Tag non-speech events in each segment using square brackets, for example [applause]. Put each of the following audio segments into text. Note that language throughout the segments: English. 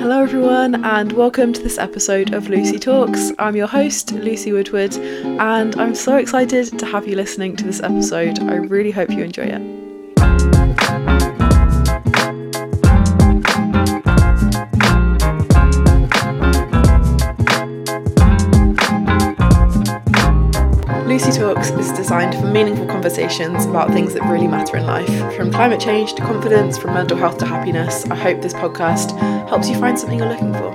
Hello, everyone, and welcome to this episode of Lucy Talks. I'm your host, Lucy Woodward, and I'm so excited to have you listening to this episode. I really hope you enjoy it. Talks is designed for meaningful conversations about things that really matter in life, from climate change to confidence, from mental health to happiness. I hope this podcast helps you find something you're looking for.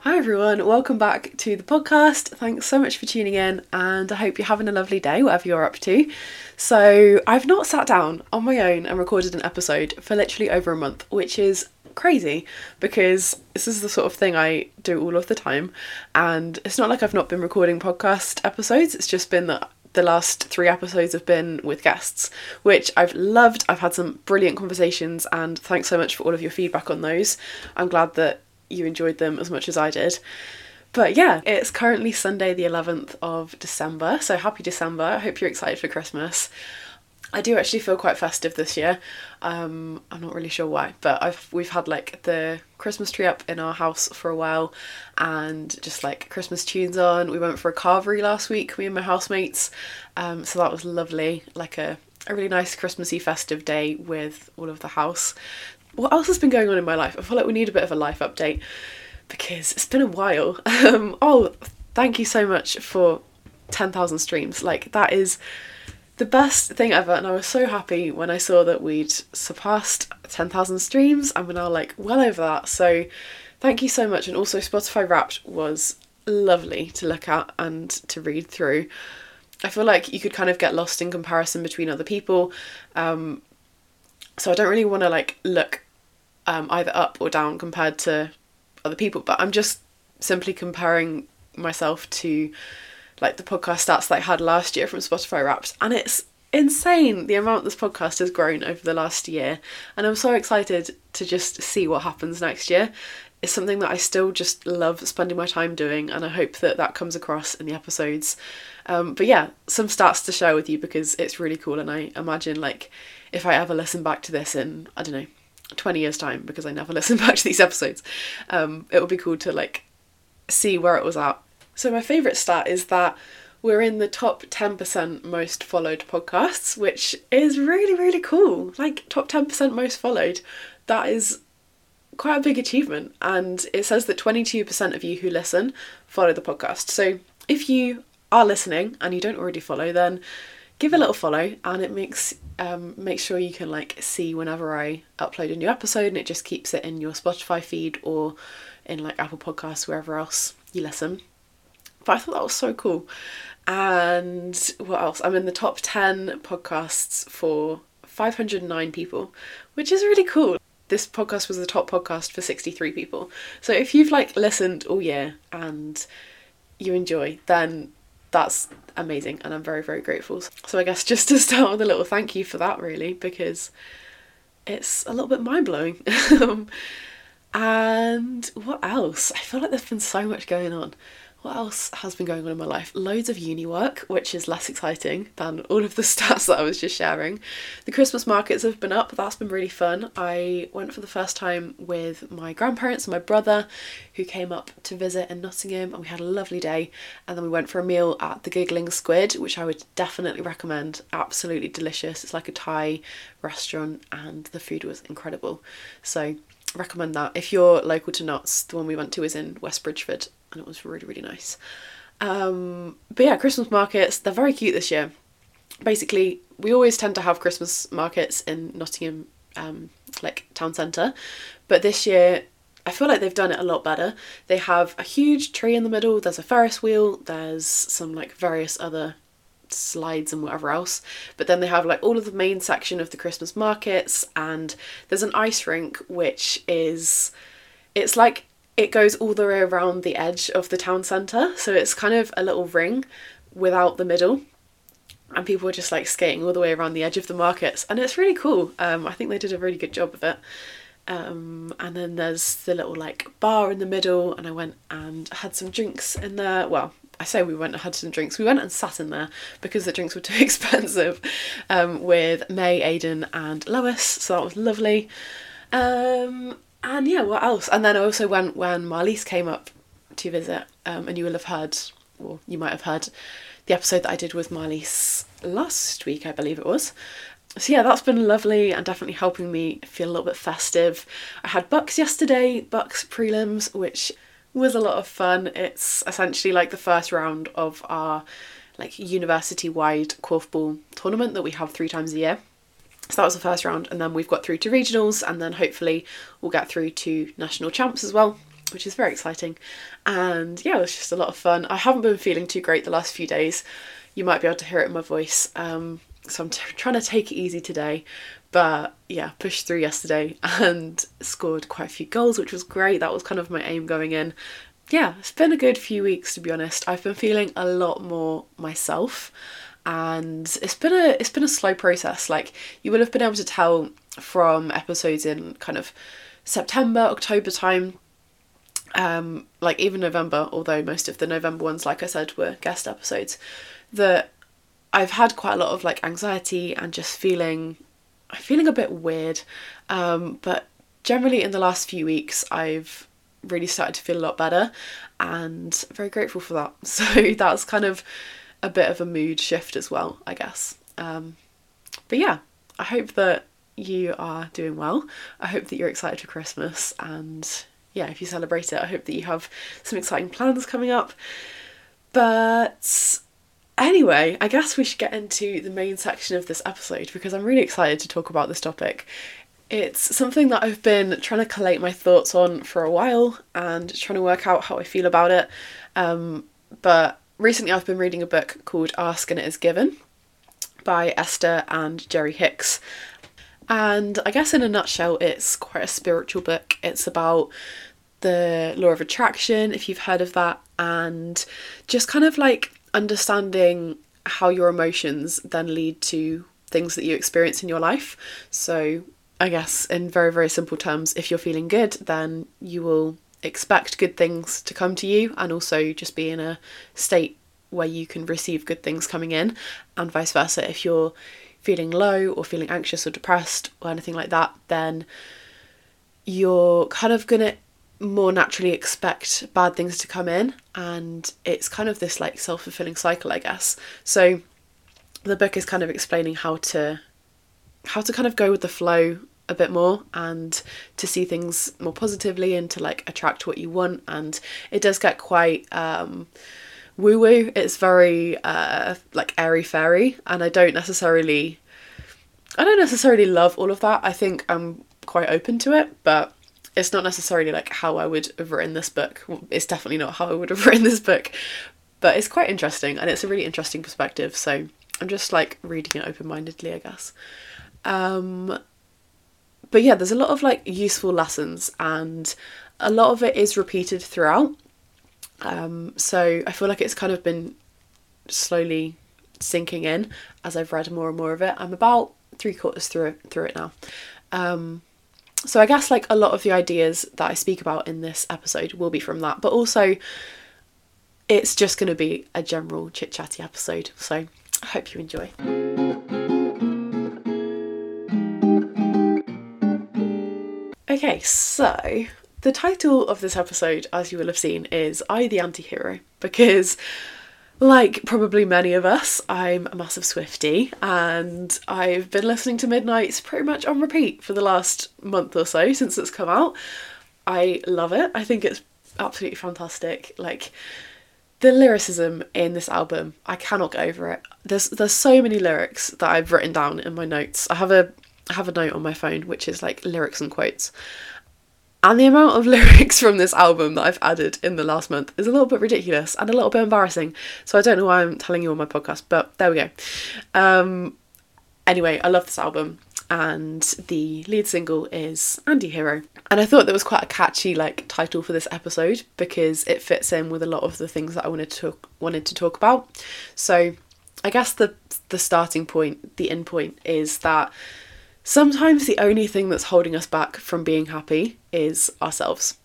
Hi everyone, welcome back to the podcast. Thanks so much for tuning in, and I hope you're having a lovely day, whatever you're up to. So, I've not sat down on my own and recorded an episode for literally over a month, which is crazy because this is the sort of thing I do all of the time. And it's not like I've not been recording podcast episodes, it's just been that the last three episodes have been with guests, which I've loved. I've had some brilliant conversations, and thanks so much for all of your feedback on those. I'm glad that you enjoyed them as much as I did. But yeah, it's currently Sunday, the 11th of December, so happy December. I hope you're excited for Christmas. I do actually feel quite festive this year. Um, I'm not really sure why, but I've we've had like the Christmas tree up in our house for a while, and just like Christmas tunes on. We went for a carvery last week, me and my housemates, um, so that was lovely. Like a a really nice Christmassy festive day with all of the house. What else has been going on in my life? I feel like we need a bit of a life update because it's been a while. [laughs] Um, oh, thank you so much for ten thousand streams. Like that is the best thing ever and I was so happy when I saw that we'd surpassed 10,000 streams and we're now like well over that. So thank you so much and also Spotify Wrapped was lovely to look at and to read through. I feel like you could kind of get lost in comparison between other people um, so I don't really want to like look um, either up or down compared to other people but I'm just simply comparing myself to like the podcast stats that I had last year from Spotify Wrapped, and it's insane the amount this podcast has grown over the last year. And I'm so excited to just see what happens next year. It's something that I still just love spending my time doing, and I hope that that comes across in the episodes. Um, but yeah, some stats to share with you because it's really cool, and I imagine like if I ever listen back to this in I don't know 20 years time because I never [laughs] listen back to these episodes, um, it would be cool to like see where it was at so, my favourite stat is that we're in the top 10% most followed podcasts, which is really, really cool. Like, top 10% most followed. That is quite a big achievement. And it says that 22% of you who listen follow the podcast. So, if you are listening and you don't already follow, then give a little follow and it makes um, make sure you can like see whenever I upload a new episode and it just keeps it in your Spotify feed or in like Apple Podcasts, wherever else you listen. But I thought that was so cool. And what else? I'm in the top 10 podcasts for 509 people, which is really cool. This podcast was the top podcast for 63 people. So if you've like listened all year and you enjoy, then that's amazing and I'm very, very grateful. So I guess just [laughs] to start with a little thank you for that, really, because it's a little bit mind blowing. [laughs] Um, and what else? I feel like there's been so much going on what else has been going on in my life? Loads of uni work, which is less exciting than all of the [laughs] stats that I was just sharing. The Christmas markets have been up, that's been really fun. I went for the first time with my grandparents and my brother, who came up to visit in Nottingham, and we had a lovely day. And then we went for a meal at the Giggling Squid, which I would definitely recommend. Absolutely delicious. It's like a Thai restaurant, and the food was incredible. So, recommend that. If you're local to Notts, the one we went to is in West Bridgford, and it was really really nice. Um, but yeah, Christmas markets they're very cute this year. Basically, we always tend to have Christmas markets in Nottingham, um, like town centre, but this year I feel like they've done it a lot better. They have a huge tree in the middle. There's a Ferris wheel. There's some like various other slides and whatever else. But then they have like all of the main section of the Christmas markets, and there's an ice rink which is it's like it goes all the way around the edge of the town centre, so it's kind of a little ring without the middle. And people are just like skating all the way around the edge of the markets, and it's really cool. Um, I think they did a really good job of it. Um, and then there's the little like bar in the middle, and I went and had some drinks in there. Well, I say we went and had some drinks. We went and sat in there because the drinks were too [laughs] expensive um, with May, Aidan, and Lois. So that was lovely. Um, and yeah, what else? And then I also went when Marlies came up to visit, um, and you will have heard, or you might have heard, the episode that I did with Marlies last week, I believe it was. So yeah, that's been lovely and definitely helping me feel a little bit festive. I had BUCS yesterday, BUCS prelims, which was a lot of fun. It's essentially like the first round of our like university wide korfball tournament that we have three times a year. So that was the first round, and then we've got through to regionals, and then hopefully we'll get through to national champs as well, which is very exciting. And yeah, it was just a lot of fun. I haven't been feeling too great the last few days. You might be able to hear it in my voice. Um, so I'm t- trying to take it easy today. But yeah, pushed through yesterday and scored quite a few goals, which was great. That was kind of my aim going in. Yeah, it's been a good few weeks to be honest. I've been feeling a lot more myself and it's been a it's been a slow process. Like you will have been able to tell from episodes in kind of September, October time um, like even November, although most of the November ones, like I said, were guest episodes, that I've had quite a lot of like anxiety and just feeling feeling a bit weird. Um, but generally in the last few weeks I've really started to feel a lot better and very grateful for that. [laughs] So that's kind of a bit of a mood shift as well, I guess. Um, but yeah, I hope that you are doing well. I hope that you're excited for Christmas and yeah, if you celebrate it, I hope that you have some exciting plans coming up. But anyway, I guess we should get into the main section of this episode because I'm really excited to talk about this topic. It's something that I've been trying to collate my thoughts on for a while and trying to work out how I feel about it. Um, but recently I've been reading a book called Ask and It Is Given by Esther and Jerry Hicks. And I guess in a nutshell, it's quite a spiritual book. It's about the law of attraction, if you've heard of that, and just kind of like understanding how your emotions then lead to things that you experience in your life. So, I guess in very, very simple terms, if you're feeling good, then you will expect good things to come to you and also just be in a state where you can receive good things coming in, and vice versa. If you're feeling low or feeling anxious or depressed or anything like that, then you're kind of gonna more naturally expect bad things to come in and it's kind of this like self-fulfilling cycle i guess. So the book is kind of explaining how to how to kind of go with the flow a bit more and to see things more positively and to like attract what you want and it does get quite um woo woo it's very uh like airy fairy and i don't necessarily i don't necessarily love all of that. I think i'm quite open to it but it's not necessarily like how I would have written this book. It's definitely not how I would have [laughs] written this book, but it's quite interesting and it's a really interesting perspective. So I'm just like reading it open mindedly, I guess. Um, but yeah, there's a lot of like useful lessons and a lot of it is repeated throughout. Um, so I feel like it's kind of been slowly sinking in as I've read more and more of it. I'm about three quarters through it, through it now. Um, so I guess like a lot of the ideas that I speak about in this episode will be from that, but also it's just going to be a general chit chatty episode. So I hope you enjoy. Okay, so the title of this episode, as you will have seen, is I the Anti Hero because like probably many of us, I'm a massive Swifty and I've been listening to Midnights pretty much on repeat for the last month or so since it's come out. I love it. I think it's absolutely fantastic. Like the lyricism in this album, I cannot get over it. There's there's so many lyrics that I've written down in my notes. I have a I have a note on my phone which is like lyrics and quotes. And the amount of [laughs] lyrics from this album that I've added in the last month is a little bit ridiculous and a little bit embarrassing. So I don't know why I'm telling you on my podcast, but there we go. Um, anyway, I love this album and the lead single is Anti-Hero. And I thought that was quite a catchy like title for this episode because it fits in with a lot of the things that I wanted to wanted to talk about. So I guess the the starting point, the end point is that Sometimes the only thing that's holding us back from being happy is ourselves.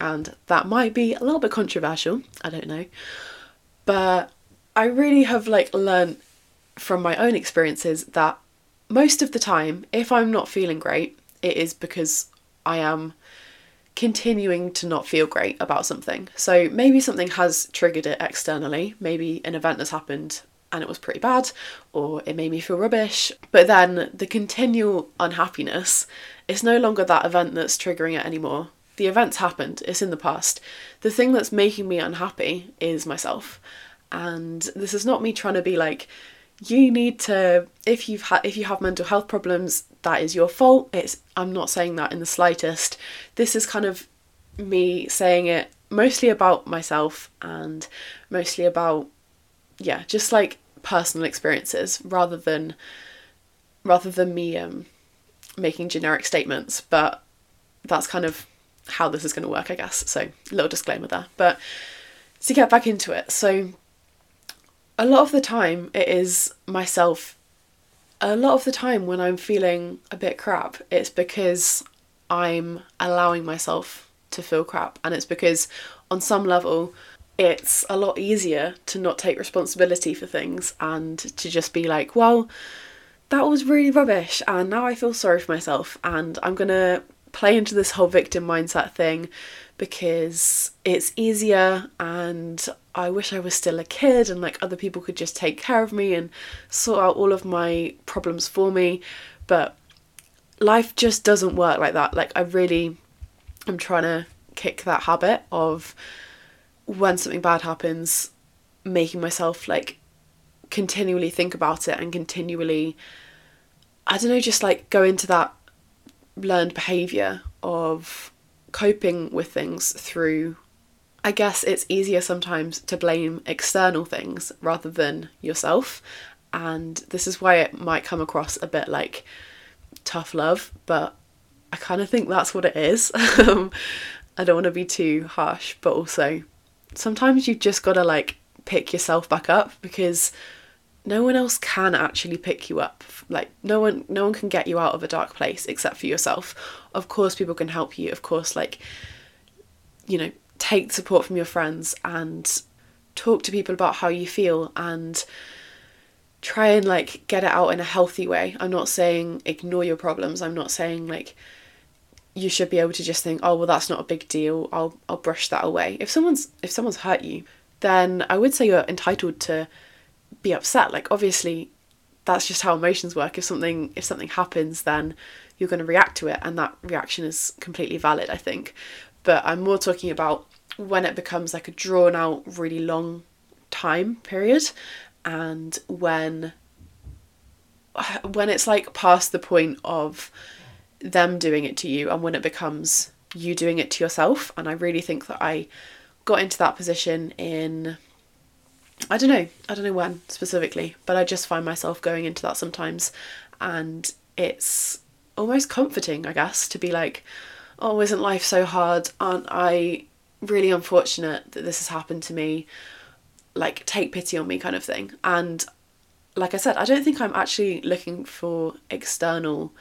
And that might be a little bit controversial, I don't know. But I really have like learned from my own experiences that most of the time, if I'm not feeling great, it is because I am continuing to not feel great about something. So maybe something has triggered it externally, maybe an event has happened and it was pretty bad, or it made me feel rubbish. But then the continual unhappiness is no longer that event that's triggering it anymore. The event's happened, it's in the past. The thing that's making me unhappy is myself. And this is not me trying to be like, you need to if you've had if you have mental health problems that is your fault it's i'm not saying that in the slightest this is kind of me saying it mostly about myself and mostly about yeah just like personal experiences rather than rather than me um making generic statements but that's kind of how this is going to work i guess so little disclaimer there but to get back into it so a lot of the time it is myself. A lot of the time when I'm feeling a bit crap, it's because I'm allowing myself to feel crap. And it's because, on some level, it's a lot easier to not take responsibility for things and to just be like, well, that was really rubbish. And now I feel sorry for myself. And I'm going to play into this whole victim mindset thing because it's easier and I wish I was still a kid and like other people could just take care of me and sort out all of my problems for me. But life just doesn't work like that. Like, I really am trying to kick that habit of when something bad happens, making myself like continually think about it and continually, I don't know, just like go into that learned behavior of coping with things through I guess it's easier sometimes to blame external things rather than yourself. And this is why it might come across a bit like tough love, but I kind of think that's what it is. [laughs] Um, I don't want to be too harsh, but also sometimes you've just got to like pick yourself back up because no one else can actually pick you up. Like no one no one can get you out of a dark place except for yourself. Of course people can help you. Of course like you know take support from your friends and talk to people about how you feel and try and like get it out in a healthy way. I'm not saying ignore your problems. I'm not saying like you should be able to just think oh well that's not a big deal. I'll i'll brush that away. If someone's if someone's hurt you then i would say you're entitled to be upset. Like obviously that's just how emotions work. If something if something happens then you're going to react to it and that reaction is completely valid i think. But i'm more talking about when it becomes like a drawn out really long time period and when when it's like past the point of them doing it to you and when it becomes you doing it to yourself and i really think that i got into that position in I don't know. I don't know when specifically, but I just find myself going into that sometimes and it's almost comforting, I guess, to be like, oh, isn't life so hard? Aren't I really unfortunate that this has happened to me? Like, take pity on me, kind of thing. And like I said, I don't think I'm actually looking for external,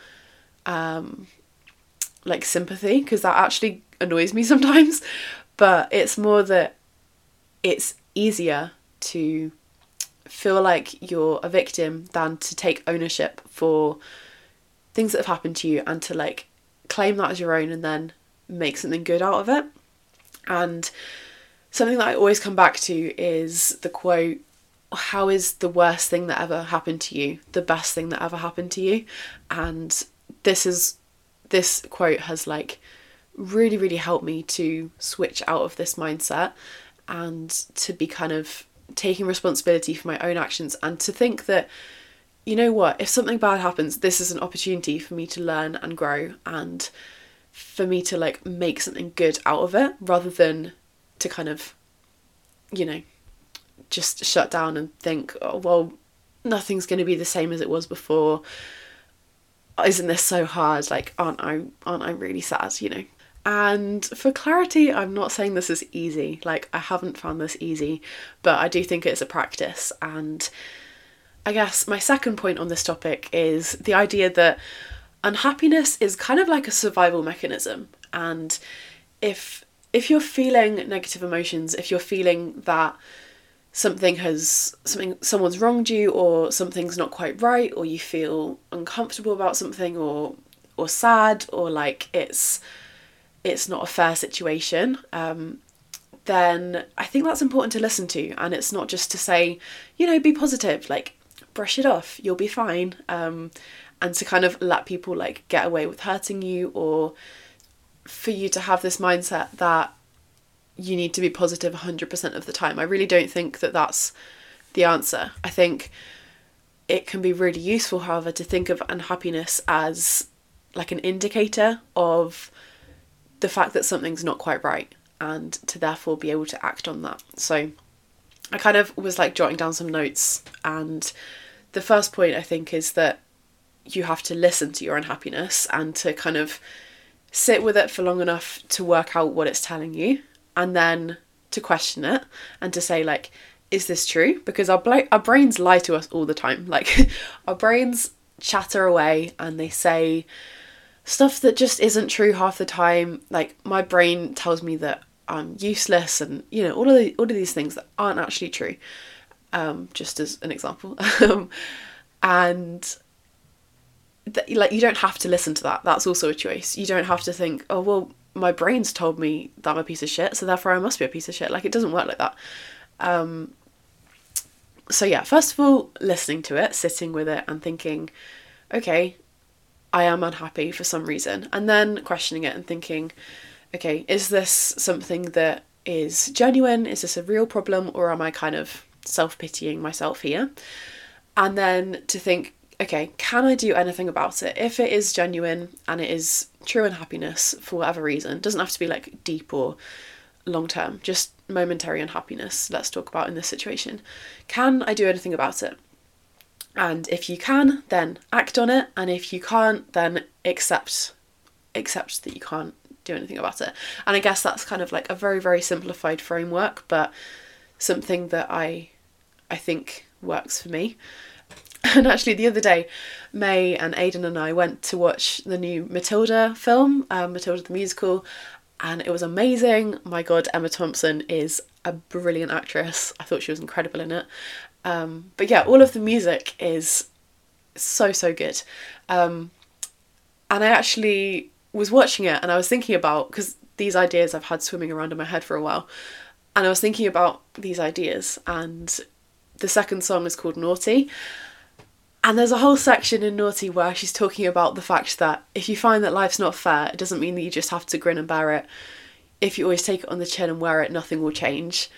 um, like sympathy because that actually annoys me [laughs] sometimes. But it's more that it's easier to feel like you're a victim than to take ownership for things that have happened to you and to like claim that as your own and then make something good out of it. And something that I always come back to is the quote how is the worst thing that ever happened to you the best thing that ever happened to you and this is this quote has like really really helped me to switch out of this mindset and to be kind of taking responsibility for my own actions and to think that you know what if something bad happens this is an opportunity for me to learn and grow and for me to like make something good out of it rather than to kind of you know just shut down and think oh well nothing's going to be the same as it was before isn't this so hard like aren't i aren't i really sad you know and for clarity, I'm not saying this is easy. Like, I haven't found this easy, but I do think it's a practice. And I guess my second point on this topic is the idea that unhappiness is kind of like a survival mechanism. And if if you're feeling negative emotions, if you're feeling that something has something someone's wronged you or something's not quite right or you feel uncomfortable about something or or sad or like it's it's not a fair situation, um, then I think that's important to listen to. And it's not just to say, you know, be positive, like brush it off, you'll be fine. Um, and to kind of let people like get away with hurting you or for you to have this mindset that you need to be positive 100% of the time. I really don't think that that's the answer. I think it can be really useful, however, to think of unhappiness as like an indicator of the fact that something's not quite right and to therefore be able to act on that. So I kind of was like jotting down some notes, and the first point I think is that you have to listen to your unhappiness and to kind of sit with it for long enough to work out what it's telling you and then to question it and to say like is this true? Because our bla- our brains lie to us all the time. [laughs] Like our brains chatter away and they say stuff that just isn't true half the time. Like my brain tells me that I'm useless and you know all of the, all of these things that aren't actually true um, just as an example. [laughs] Um, and th- like you don't have to listen to that. That's also a choice. You don't have to think oh well my brain's told me that I'm a piece of shit so therefore I must be a piece of shit. Like it doesn't work like that. Um, so yeah first of all listening to it sitting with it and thinking okay I am unhappy for some reason. And then questioning it and thinking okay is this something that is genuine? Is this a real problem? Or am I kind of self-pitying myself here? And then to think okay, can I do anything about it? If it is genuine and it is true unhappiness for whatever reason, doesn't have to be like deep or long term, just momentary unhappiness, let's talk about in this situation. Can I do anything about it? And if you can, then act on it, and if you can't, then accept accept that you can't do anything about it. And I guess that's kind of like a very very simplified framework, but something that I I think works for me. [laughs] And actually, the other day, May and Aidan and I went to watch the new Matilda film, um, Matilda the musical, and it was amazing. My God, Emma Thompson is a brilliant actress. I thought she was incredible in it. Um, but yeah, all of the music is so so good. Um, and I actually was watching it and I was thinking about because these ideas I've had swimming around in my head for a while, and I was thinking about these ideas. And the second song is called Naughty, and there's a whole section in Naughty where she's talking about the fact that if you find that life's not fair, it doesn't mean that you just have to grin and bear it. If you always take it on the chin and wear it, nothing will change.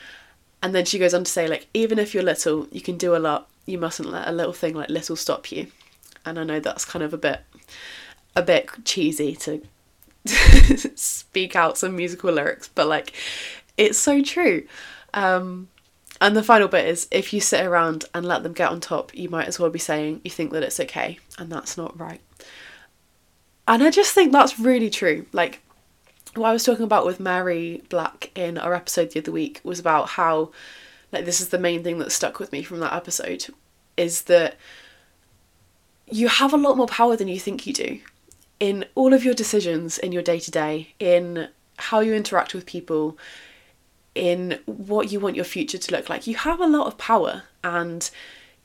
And then she goes on to say, like, even if you're little, you can do a lot. You mustn't let a little thing like little stop you. And I know that's kind of a bit, a bit cheesy to [laughs] speak out some musical lyrics, but like, it's so true. Um, and the final bit is if you sit around and let them get on top, you might as well be saying you think that it's okay, and that's not right. And I just think that's really true. Like, what I was talking about with Mary Black in our episode the other week was about how, like, this is the main thing that stuck with me from that episode is that you have a lot more power than you think you do in all of your decisions in your day to day, in how you interact with people, in what you want your future to look like. You have a lot of power, and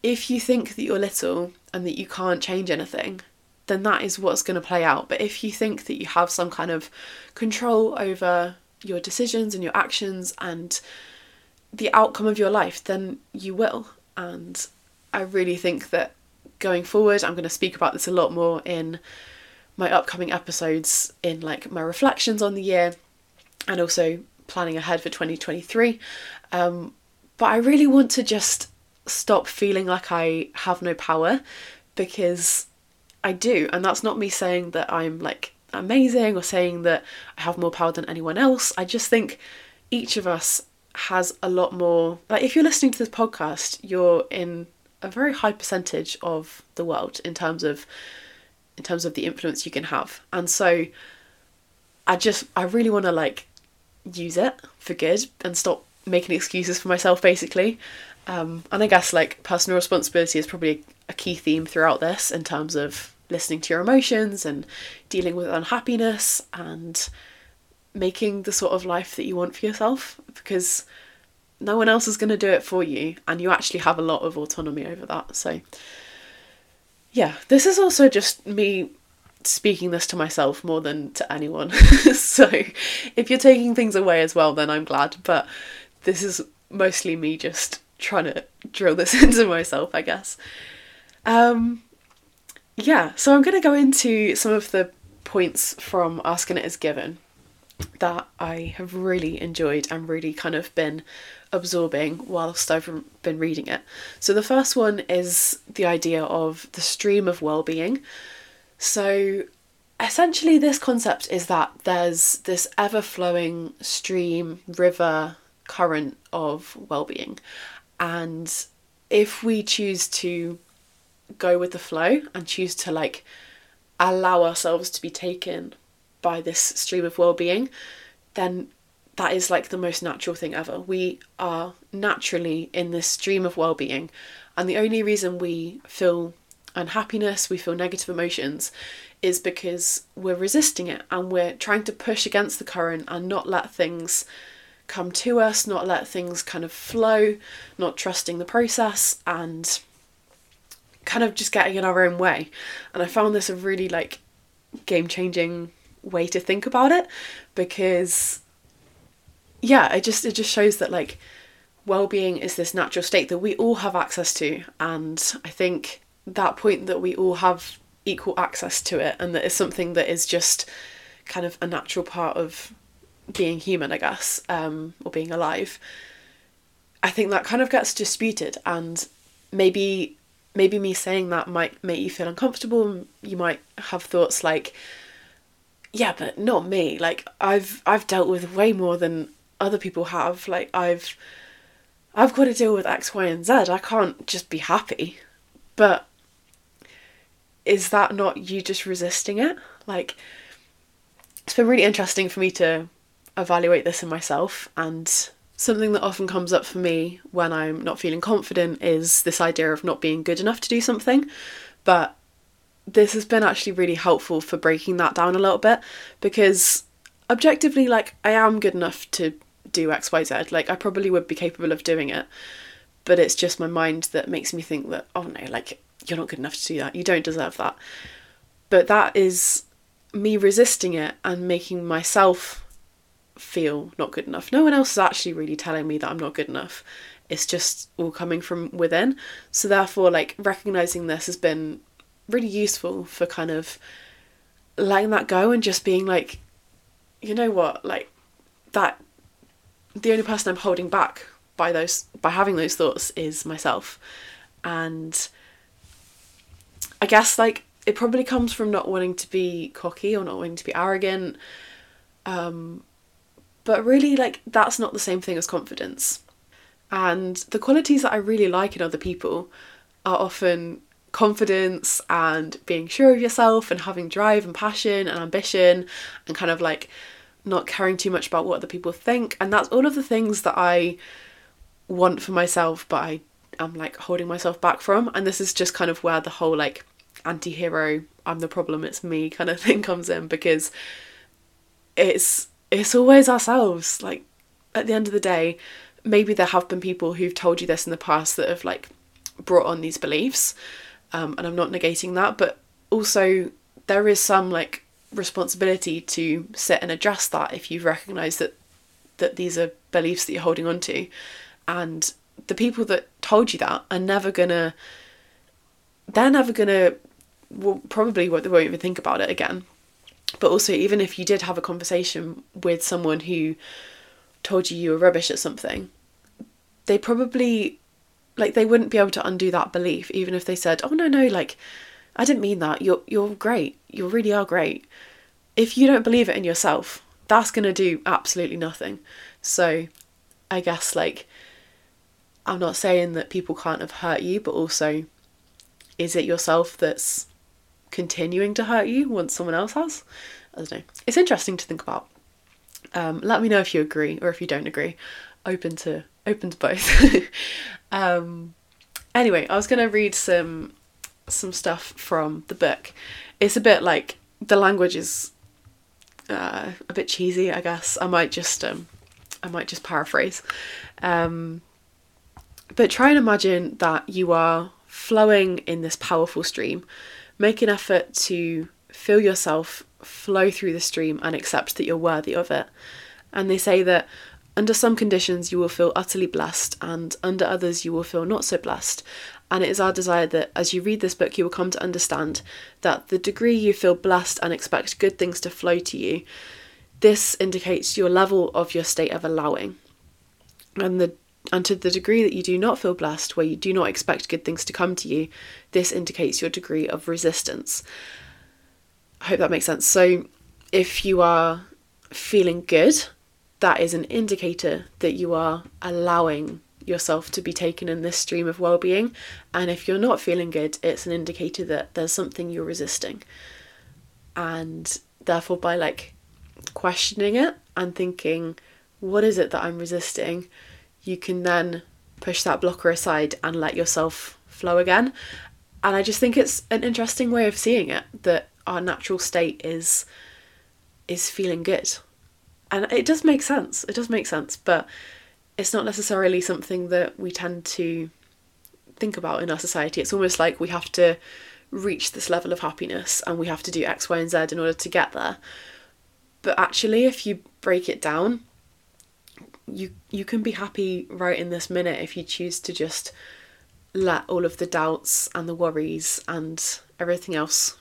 if you think that you're little and that you can't change anything, then that is what's going to play out. But if you think that you have some kind of control over your decisions and your actions and the outcome of your life, then you will. And I really think that going forward, I'm going to speak about this a lot more in my upcoming episodes, in like my reflections on the year, and also planning ahead for 2023. Um, but I really want to just stop feeling like I have no power because I do. And that's not me saying that I'm like amazing or saying that I have more power than anyone else. I just think each of us has a lot more. Like, if you're listening to this podcast, you're in a very high percentage of the world in terms of in terms of the influence you can have and so i just i really want to like use it for good and stop making excuses for myself basically. Um, and i guess like personal responsibility is probably a key theme throughout this in terms of listening to your emotions and dealing with unhappiness and making the sort of life that you want for yourself because no one else is going to do it for you and you actually have a lot of autonomy over that. So yeah this is also just me speaking this to myself more than to anyone. [laughs] so if you're taking things away as well, then I'm glad. But this is mostly me just trying to drill this [laughs] into myself, I guess. Um, yeah, so I'm going to go into some of the points from Ask and It Is Given that I have really enjoyed and really kind of been absorbing whilst I've been reading it. So the first one is the idea of the stream of well-being. So essentially this concept is that there's this ever-flowing stream, river, current of well-being. And if we choose to go with the flow and choose to like allow ourselves to be taken by this stream of well-being, then that is like the most natural thing ever. We are naturally in this stream of well-being, and the only reason we feel unhappiness, we feel negative emotions, is because we're resisting it and we're trying to push against the current and not let things come to us, not let things kind of flow, not trusting the process, and kind of just getting in our own way. And I found this a really like game changing way to think about it because yeah, it just it just shows that like well-being is this natural state that we all have access to and I think that point that we all have equal access to it and that is something that is just kind of a natural part of being human, I guess, um, or being alive. I think that kind of gets disputed and maybe maybe me saying that might make you feel uncomfortable. You might have thoughts like, yeah, but not me. Like I've I've dealt with way more than other people have. Like I've I've got to deal with X, Y, and Z. I can't just be happy. But is that not you just resisting it? Like it's been really interesting for me to evaluate this in myself and Something that often comes up for me when I'm not feeling confident is this idea of not being good enough to do something. But this has been actually really helpful for breaking that down a little bit because objectively, like, I am good enough to do XYZ. Like, I probably would be capable of doing it. But it's just my mind that makes me think that, oh no, like, you're not good enough to do that. You don't deserve that. But that is me resisting it and making myself feel not good enough. No one else is actually really telling me that I'm not good enough. It's just all coming from within. So therefore like recognizing this has been really useful for kind of letting that go and just being like you know what like that the only person I'm holding back by those by having those thoughts is myself. And I guess like it probably comes from not wanting to be cocky or not wanting to be arrogant. Um, but really, like, that's not the same thing as confidence. And the qualities that I really like in other people are often confidence and being sure of yourself and having drive and passion and ambition and kind of like not caring too much about what other people think. And that's all of the things that I want for myself, but I am like holding myself back from. And this is just kind of where the whole like anti hero, I'm the problem, it's me kind of [laughs] thing comes in because it's it's always ourselves. Like, at the end of the day, maybe there have been people who've told you this in the past that have like brought on these beliefs, um, and I'm not negating that, but also there is some like responsibility to sit and address that if you've recognised that that these are beliefs that you're holding on to, and the people that told you that are never gonna they're never gonna well probably won't, they won't even think about it again but also, even if you did have a conversation with someone who told you you were rubbish at something, they probably, like, they wouldn't be able to undo that belief, even if they said, oh, no, no, like, I didn't mean that. You're, you're great. You really are great. If you don't believe it in yourself, that's going to do absolutely nothing. So, I guess, like, I'm not saying that people can't have hurt you, but also, is it yourself that's continuing to hurt you once someone else has. I don't know. It's interesting to think about. Um, let me know if you agree or if you don't agree. Open to open to both. [laughs] um, anyway, I was gonna read some some stuff from the book. It's a bit like the language is uh, a bit cheesy, I guess. I might just um, I might just paraphrase. Um, but try and imagine that you are flowing in this powerful stream make an effort to feel yourself flow through the stream and accept that you're worthy of it. And they say that under some conditions you will feel utterly blessed, and under others you will feel not so blessed. And it is our desire that as you read this book, you will come to understand that the degree you feel blessed and expect good things to flow to you, this indicates your level of your state of allowing. And the and to the degree that you do not feel blessed, where you do not expect good things to come to you, this indicates your degree of resistance. I hope that makes sense. So, if you are feeling good, that is an indicator that you are allowing yourself to be taken in this stream of well being. And if you're not feeling good, it's an indicator that there's something you're resisting. And therefore, by like questioning it and thinking, what is it that I'm resisting? You can then push that blocker aside and let yourself flow again. And I just think it's an interesting way of seeing it that our natural state is is feeling good. And it does make sense. It does make sense, but it's not necessarily something that we tend to think about in our society. It's almost like we have to reach this level of happiness and we have to do X, Y, and Z in order to get there. But actually, if you break it down, you you can be happy right in this minute if you choose to just let all of the doubts and the worries and everything else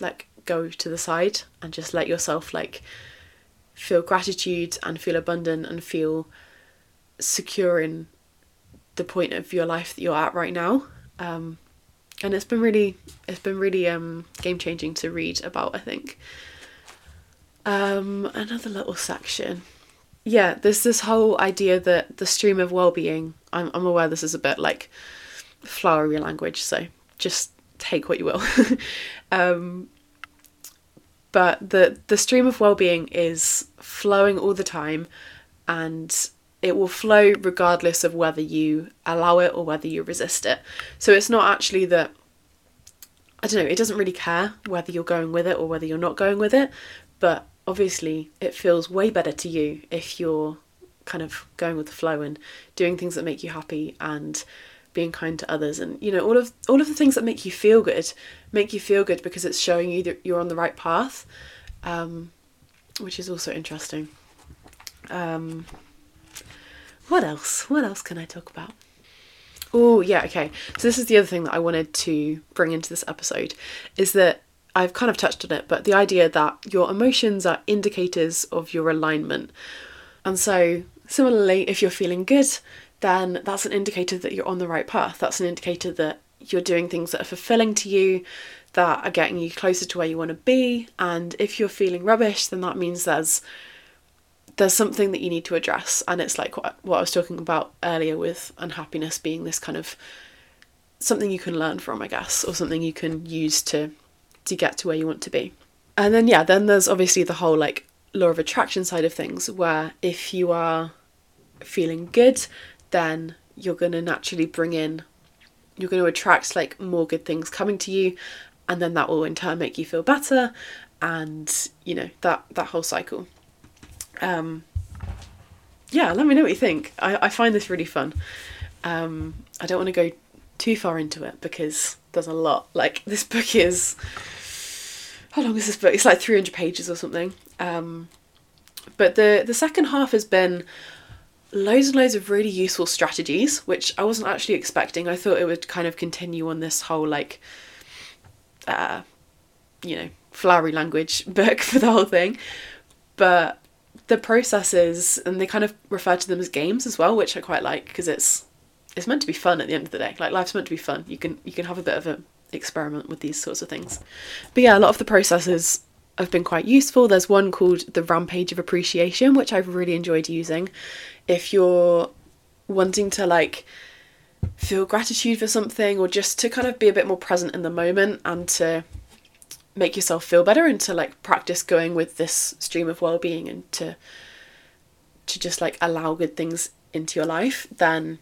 like go to the side and just let yourself like feel gratitude and feel abundant and feel secure in the point of your life that you're at right now. Um, and it's been really it's been really um, game changing to read about i think. Um, another little section yeah, there's this whole idea that the stream of well-being. I'm I'm aware this is a bit like flowery language, so just take what you will. [laughs] um, but the the stream of well-being is flowing all the time, and it will flow regardless of whether you allow it or whether you resist it. So it's not actually that. I don't know. It doesn't really care whether you're going with it or whether you're not going with it, but obviously it feels way better to you if you're kind of going with the flow and doing things that make you happy and being kind to others. And you know all of all of the things that make you feel good make you feel good because it's showing you that you're on the right path um, which is also interesting. Um, what else? What else can i talk about? Oh yeah okay. So this is the other thing that i wanted to bring into this episode is that I've kind of touched on it, but the idea that your emotions are indicators of your alignment. And so, similarly, if you're feeling good, then that's an indicator that you're on the right path. That's an indicator that you're doing things that are fulfilling to you, that are getting you closer to where you want to be. And if you're feeling rubbish, then that means there's there's something that you need to address. And it's like what, what I was talking about earlier with unhappiness being this kind of something you can learn from, I guess, or something you can use to to get to where you want to be. And then, yeah, then there's obviously the whole like law of attraction side of things, where if you are feeling good, then you're going to naturally bring in, you're going to attract like more good things coming to you, and then that will in turn make you feel better, and you know that that whole cycle. Um, yeah, let me know what you think. I, I find this really fun. Um, I don't want to go too far into it because there's a lot. Like this book is how long is this book? It's like 300 pages or something. Um, but the the second half has been loads and loads of really useful strategies, which I wasn't actually expecting. I thought it would kind of continue on this whole like, uh, you know, flowery language [laughs] book for the whole thing, but the processes and they kind of refer to them as games as well, which I quite like because it's it's meant to be fun at the end of the day. Like life's meant to be fun. You can you can have a bit of an experiment with these sorts of things. But yeah, a lot of the processes have been quite useful. There's one called the Rampage of Appreciation, which I've really enjoyed using. If you're wanting to like feel gratitude for something or just to kind of be a bit more present in the moment and to make yourself feel better and to like practice going with this stream of well-being and to to just like allow good things into your life then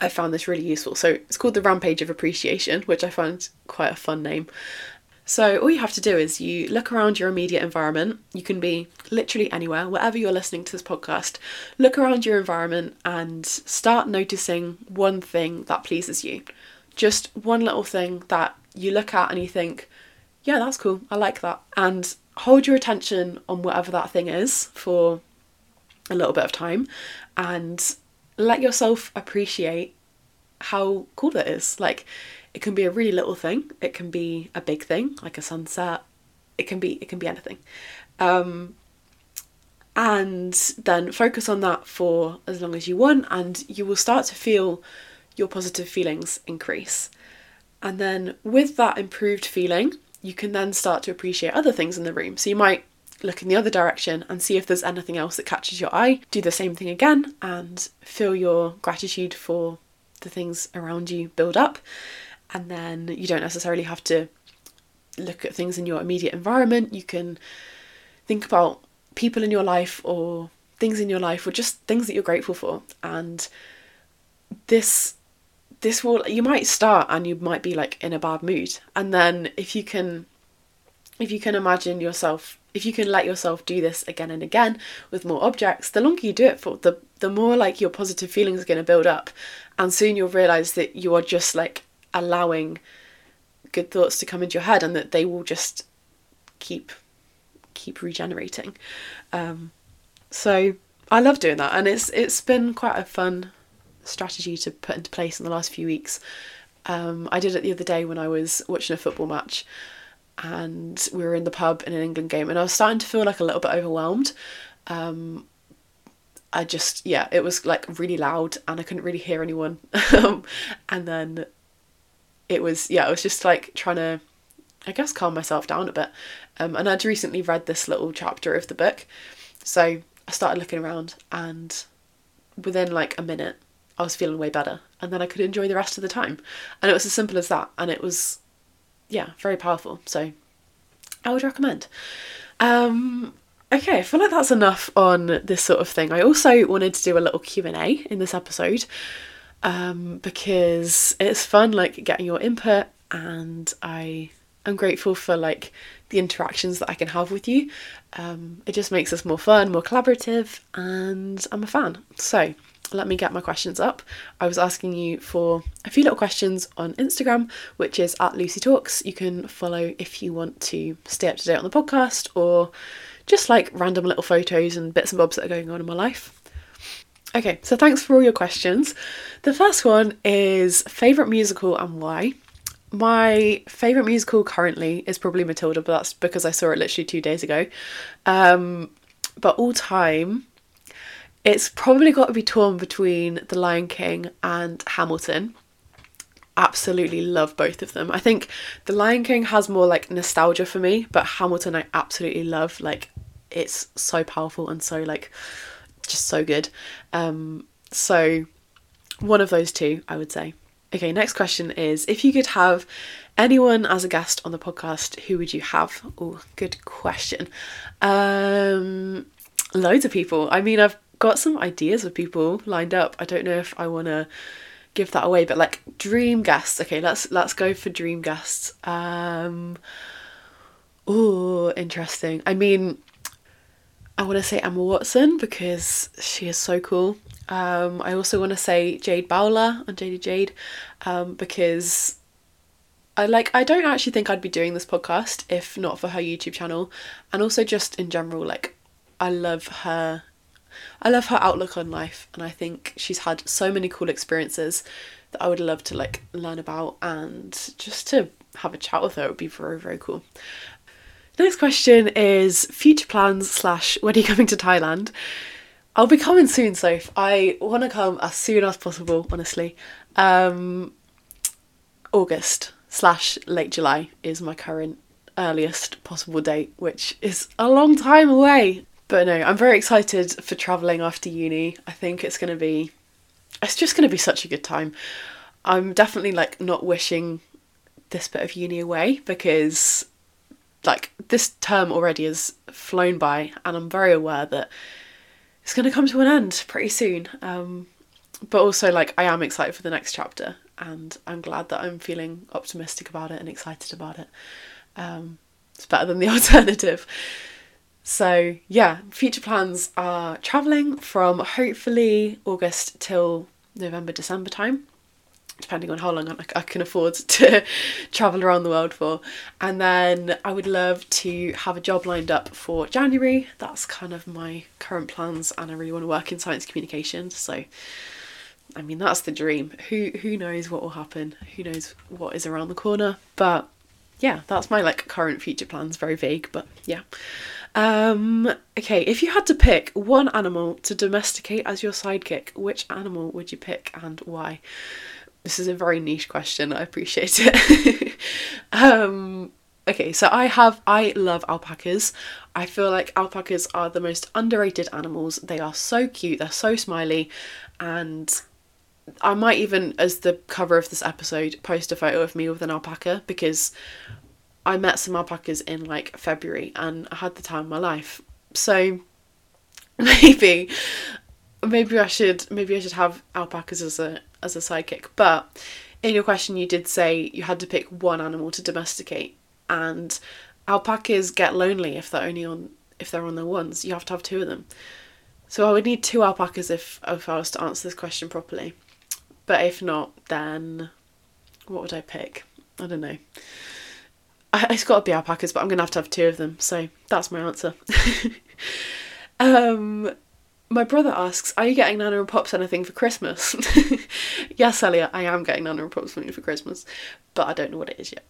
I found this really useful. So it's called the Rampage of Appreciation, which I find quite a fun name. So all you have to do is you look around your immediate environment. You can be literally anywhere, wherever you're listening to this podcast. Look around your environment and start noticing one thing that pleases you. Just one little thing that you look at and you think, yeah, that's cool. I like that. And hold your attention on whatever that thing is for a little bit of time and let yourself appreciate how cool that is. Like, it can be a really little thing, it can be a big thing, like a sunset, it can be it can be anything. Um, and then focus on that for as long as you want, and you will start to feel your positive feelings increase. And then with that improved feeling, you can then start to appreciate other things in the room. So you might look in the other direction and see if there's anything else that catches your eye. Do the same thing again and feel your gratitude for the things around you build up. And then you don't necessarily have to look at things in your immediate environment. You can think about people in your life or things in your life or just things that you're grateful for. And this this will you might start and you might be like in a bad mood and then if you can if you can imagine yourself if you can let yourself do this again and again with more objects the longer you do it for the the more like your positive feelings are going to build up and soon you'll realize that you are just like allowing good thoughts to come into your head and that they will just keep keep regenerating um, so i love doing that and it's it's been quite a fun strategy to put into place in the last few weeks. Um, I did it the other day when I was watching a football match and we were in the pub in an England game and I was starting to feel like a little bit overwhelmed. Um, I just, yeah, it was like really loud and I couldn't really hear anyone. [laughs] and then it was, yeah, I was just like trying to, I guess, calm myself down a bit. Um, and I'd recently read this little chapter of the book. So I started looking around and within like a minute, I was feeling way better. And then I could enjoy the rest of the time. And it was as simple as that. And it was, yeah, very powerful. So I would recommend. Um, okay, I feel like that's enough on this sort of thing. I also wanted to do a little Q&A in this episode um, because it's fun, like, getting your input and I am grateful for, like, the interactions that I can have with you. Um, it just makes us more fun, more collaborative, and I'm a fan. So let me get my questions up. I was asking you for a few little questions on Instagram, which is at Lucy Talks. You can follow if you want to stay up to date on the podcast or just like random little photos and bits and bobs that are going on in my life. Okay, so thanks for all your questions. The first one is favourite musical and why. My favourite musical currently is probably Matilda, but that's because I saw it literally two days ago. Um, but all time, it's probably got to be torn between The Lion King and Hamilton. Absolutely love both of them. I think The Lion King has more like nostalgia for me, but Hamilton I absolutely love. Like it's so powerful and so like just so good. Um so one of those two, I would say. Okay, next question is if you could have anyone as a guest on the podcast, who would you have? Oh, good question. Um loads of people. I mean, I've got some ideas of people lined up. I don't know if I want to give that away, but like dream guests. Okay, let's let's go for dream guests. Um, oh, interesting. I mean, I want to say Emma Watson because she is so cool. Um, I also want to say Jade Bowler UnJaded Jade um, because I like I don't actually think I'd be doing this podcast if not for her YouTube channel and also just in general like I love her I love her outlook on life, and I think she's had so many cool experiences that I would love to like learn about and just to have a chat with her. Would be very very cool. next question is future plans slash when are you coming to Thailand? I'll be coming soon, Soph. I want to come as soon as possible, honestly. Um, August slash late July is my current earliest possible date, which is a long time away. But no, I'm very excited for travelling after uni. I think it's going to be, it's just going to be such a good time. I'm definitely like not wishing this bit of uni away because like this term already has flown by and I'm very aware that it's going to come to an end pretty soon. Um, but also like I am excited for the next chapter and I'm glad that I'm feeling optimistic about it and excited about it. Um, it's better than the [laughs] alternative. So, yeah, future plans are travelling from hopefully August till November, December time. depending on how long I can afford [laughs] to travel around the world for. And then I would love to have a job lined up for January. That's kind of my current plans, and I really want to work in science communications. So, I mean, that's the dream. Who who knows what will happen? Who knows what is around the corner? But yeah, that's my like current future plans. Very vague, but yeah. Um, okay, if you had to pick one animal to domesticate as your sidekick, which animal would you pick and why? This is a very niche question. I appreciate it. [laughs] um, okay, so I have I love alpacas. I feel like alpacas are the most underrated animals. They are so cute. They're so smiley, and I might even, as the cover of this episode, post a photo of me with an alpaca because I met some alpacas in like February and I had the time of my life. So [laughs] maybe maybe I should maybe I should have alpacas as a as a sidekick. But in your question, you did say you had to pick one animal to domesticate, and alpacas get lonely if they're only on if they're on their ones. You have to have two of them. So I would need two alpacas if if I was to answer this question properly. But if not, then what would I pick? I don't know. It's got to be alpacas, but I'm gonna have to have two of them. So that's my answer. [laughs] um, my brother asks, Are you getting Nana and Pops anything for Christmas? [laughs] yes, Elliot, I am getting Nana and Pops something for Christmas, but I don't know what it is yet.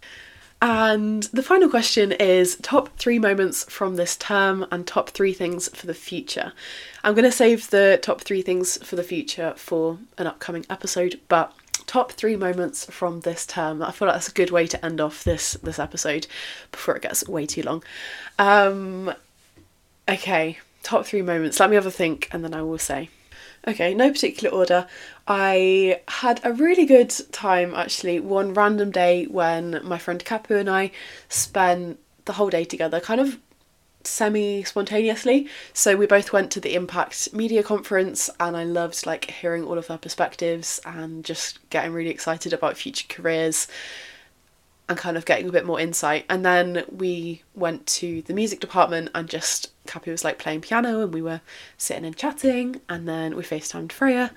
And the final question is top three moments from this term and top three things for the future. I'm going to save the top three things for the future for an upcoming episode, but top three moments from this term. I feel like that's a good way to end off this this episode before it gets way too long. Um, okay, top three moments. Let me have a think and then I will say. Okay, no particular order. I had a really good time actually one random day when my friend Kapu and I spent the whole day together, kind of semi spontaneously. So we both went to the Impact Media Conference and I loved like hearing all of their perspectives and just getting really excited about future careers and kind of getting a bit more insight. And then we went to the music department and just Cappy was like playing piano and we were sitting and chatting and then we FaceTimed Freya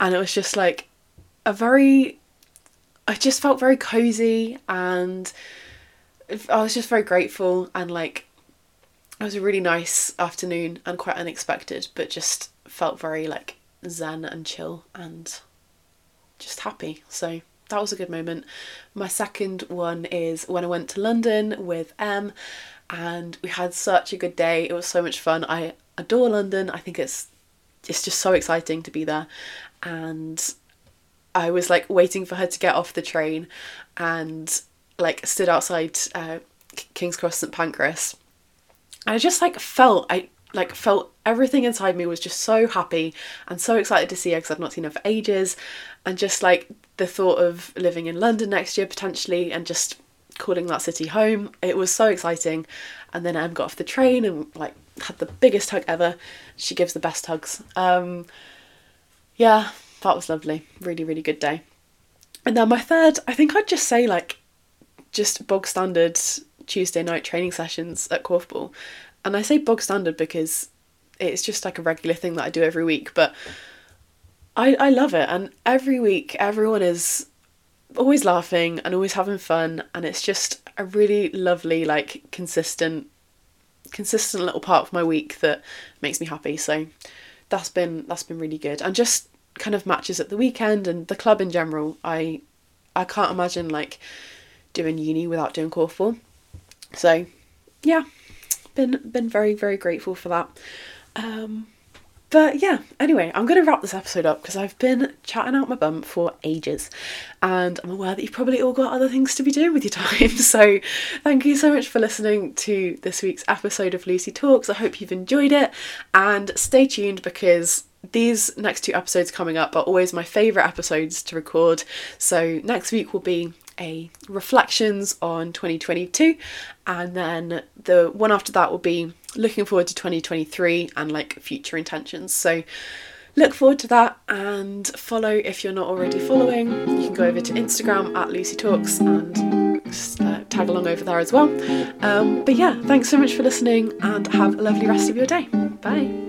and it was just like a very I just felt very cozy and I was just very grateful and like it was a really nice afternoon and quite unexpected but just felt very like zen and chill and just happy. So that was a good moment. My second one is when I went to London with Em and we had such a good day. It was so much fun. I adore London. I think it's it's just so exciting to be there. And I was like waiting for her to get off the train and like stood outside uh, King's Cross St Pancras. And I just like felt I like felt everything inside me was just so happy and so excited to see her because I'd not seen her for ages and just like the thought of living in London next year potentially and just calling that city home. It was so exciting. And then Em got off the train and like had the biggest hug ever. She gives the best hugs. Um, yeah, that was lovely. Really, really good day. And then my third, I think I'd just say like just bog standard Tuesday night training sessions at Korfball. And I say bog standard because it's just like a regular thing that I do every week, but I, I love it. And every week, everyone is always laughing and always having fun. And it's just a really lovely, like, consistent, consistent little part of my week that makes me happy. So that's been that's been really good. And just kind of matches at the weekend and the club in general. I I can't imagine like doing uni without doing korfball. So yeah, been been very very grateful for that. Um, but yeah, anyway, I'm going to wrap this episode up because I've been chatting out my bum for ages and I'm aware that you've probably all got other things to be doing with your [laughs] time. So thank you so much for listening to this week's episode of Lucy Talks. I hope you've enjoyed it and stay tuned because these next two episodes coming up are always my favourite episodes to record. So next week will be a reflections on 2022 and then the one after that will be looking forward to 2023 and like future intentions. So look forward to that and follow if you're not already following. You can go over to instagram at lucy talks and uh, tag along over there as well. Um, but yeah thanks so much for listening and have a lovely rest of your day. Bye